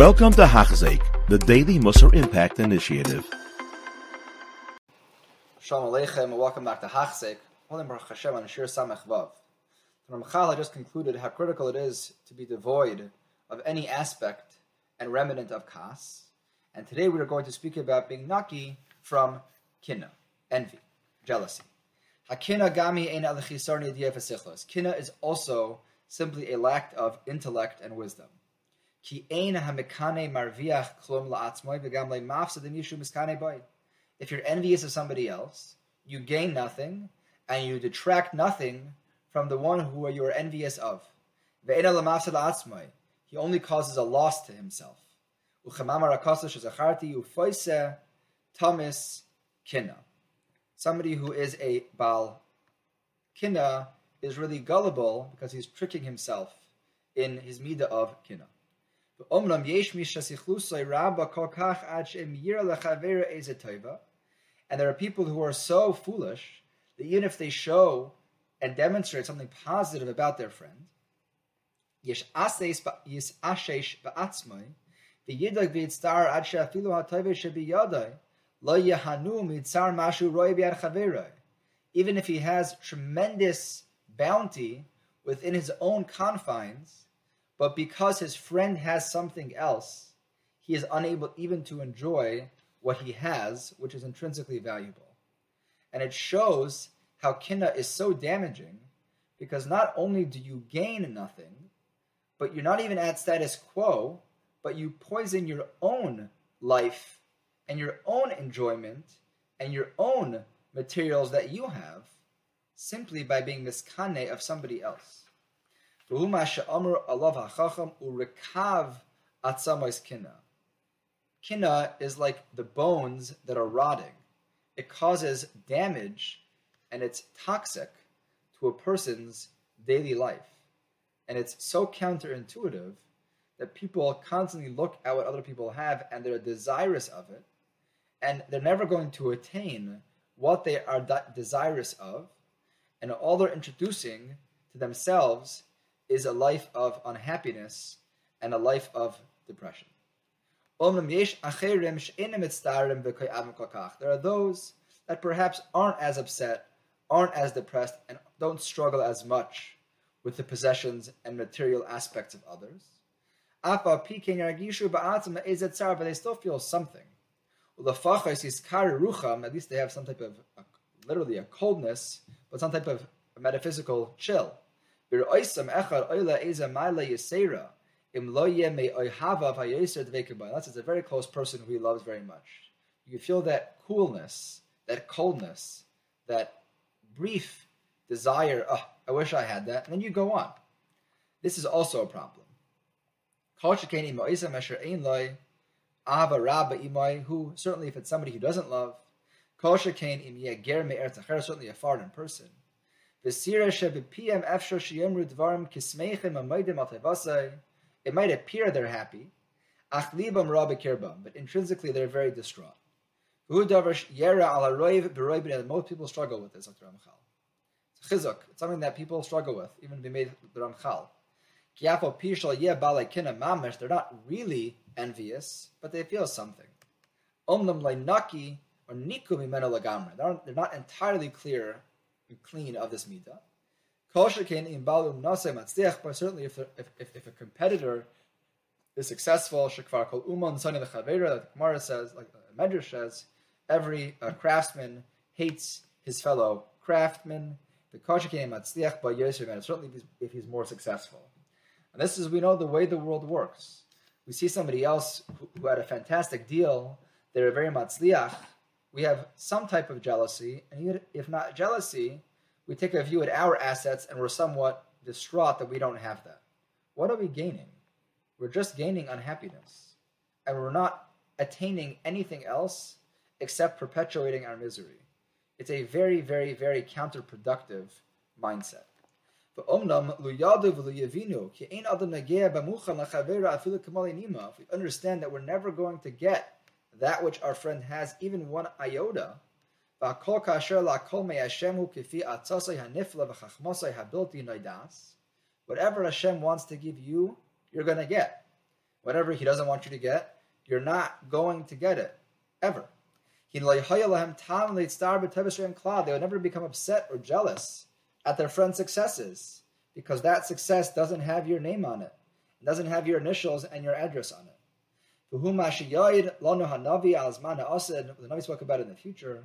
Welcome to Hachzik, the Daily Musar Impact Initiative. Shalom Aleichem and welcome back to Hachzik. Holy Baruch Hashem on Shir Samech Vav. The Ramchal just concluded how critical it is to be devoid of any aspect and remnant of kas. And today we are going to speak about being naki from kina, envy, jealousy. Hakina gami ein Kina is also simply a lack of intellect and wisdom. If you're envious of somebody else, you gain nothing, and you detract nothing from the one who you are envious of. He only causes a loss to himself. Somebody who is a Baal kina is really gullible because he's tricking himself in his midah of kina. And there are people who are so foolish that even if they show and demonstrate something positive about their friend, Even if he has tremendous bounty within his own confines, but because his friend has something else, he is unable even to enjoy what he has, which is intrinsically valuable. And it shows how kinna is so damaging because not only do you gain nothing, but you're not even at status quo, but you poison your own life and your own enjoyment and your own materials that you have simply by being miskane of somebody else. Kina is like the bones that are rotting. It causes damage and it's toxic to a person's daily life. And it's so counterintuitive that people constantly look at what other people have and they're desirous of it. And they're never going to attain what they are desirous of. And all they're introducing to themselves is a life of unhappiness and a life of depression. There are those that perhaps aren't as upset, aren't as depressed, and don't struggle as much with the possessions and material aspects of others. But they still feel something. At least they have some type of, literally a coldness, but some type of metaphysical chill. Unless it's a very close person who he loves very much. You feel that coolness, that coldness, that brief desire, oh, I wish I had that, and then you go on. This is also a problem. Who certainly, if it's somebody who doesn't love, certainly a foreign person. It might appear they're happy, but intrinsically they're very distraught. Most people struggle with this, Dr. Ramchal. It's chizuk. It's something that people struggle with, even be made the Ramchal. They're not really envious, but they feel something. They're not entirely clear clean of this midah. But certainly, if, if, if, if a competitor is successful, shekvar kol uman sani lechavera, like the Gemara says, like the Medrash says, every uh, craftsman hates his fellow craftsman. The Certainly, if he's, if he's more successful. And this is, we know, the way the world works. We see somebody else who, who had a fantastic deal, they're very matzliach. We have some type of jealousy, and if not jealousy, we take a view at our assets and we're somewhat distraught that we don't have that. What are we gaining? We're just gaining unhappiness. And we're not attaining anything else except perpetuating our misery. It's a very, very, very counterproductive mindset. If we understand that we're never going to get that which our friend has, even one iota, Whatever Hashem wants to give you, you're going to get. whatever he doesn't want you to get, you're not going to get it ever. They would never become upset or jealous at their friend's successes because that success doesn't have your name on it. It doesn't have your initials and your address on it. The Navi spoke about it in the future.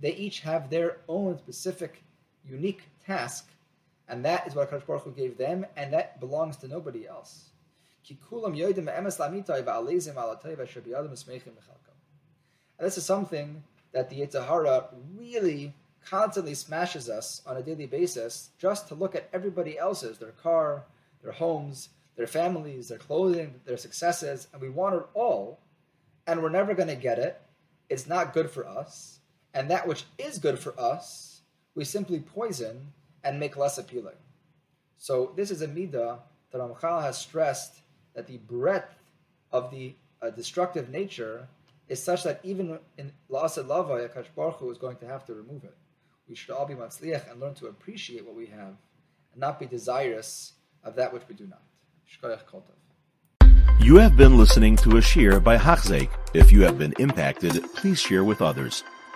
they each have their own specific, unique task, and that is what Hakadosh Baruch Hu gave them, and that belongs to nobody else. And this is something that the Yetzer Hara really constantly smashes us on a daily basis just to look at everybody else's, their car, their homes, their families, their clothing, their successes, and we want it all, and we're never going to get it. It's not good for us and that which is good for us, we simply poison and make less appealing. So this is a midah that Ramchal has stressed that the breadth of the uh, destructive nature is such that even in L'asid Lavo, Yakash Baruch is going to have to remove it. We should all be matzliach and learn to appreciate what we have and not be desirous of that which we do not. You have been listening to a shiur by Hachzeik. If you have been impacted, please share with others.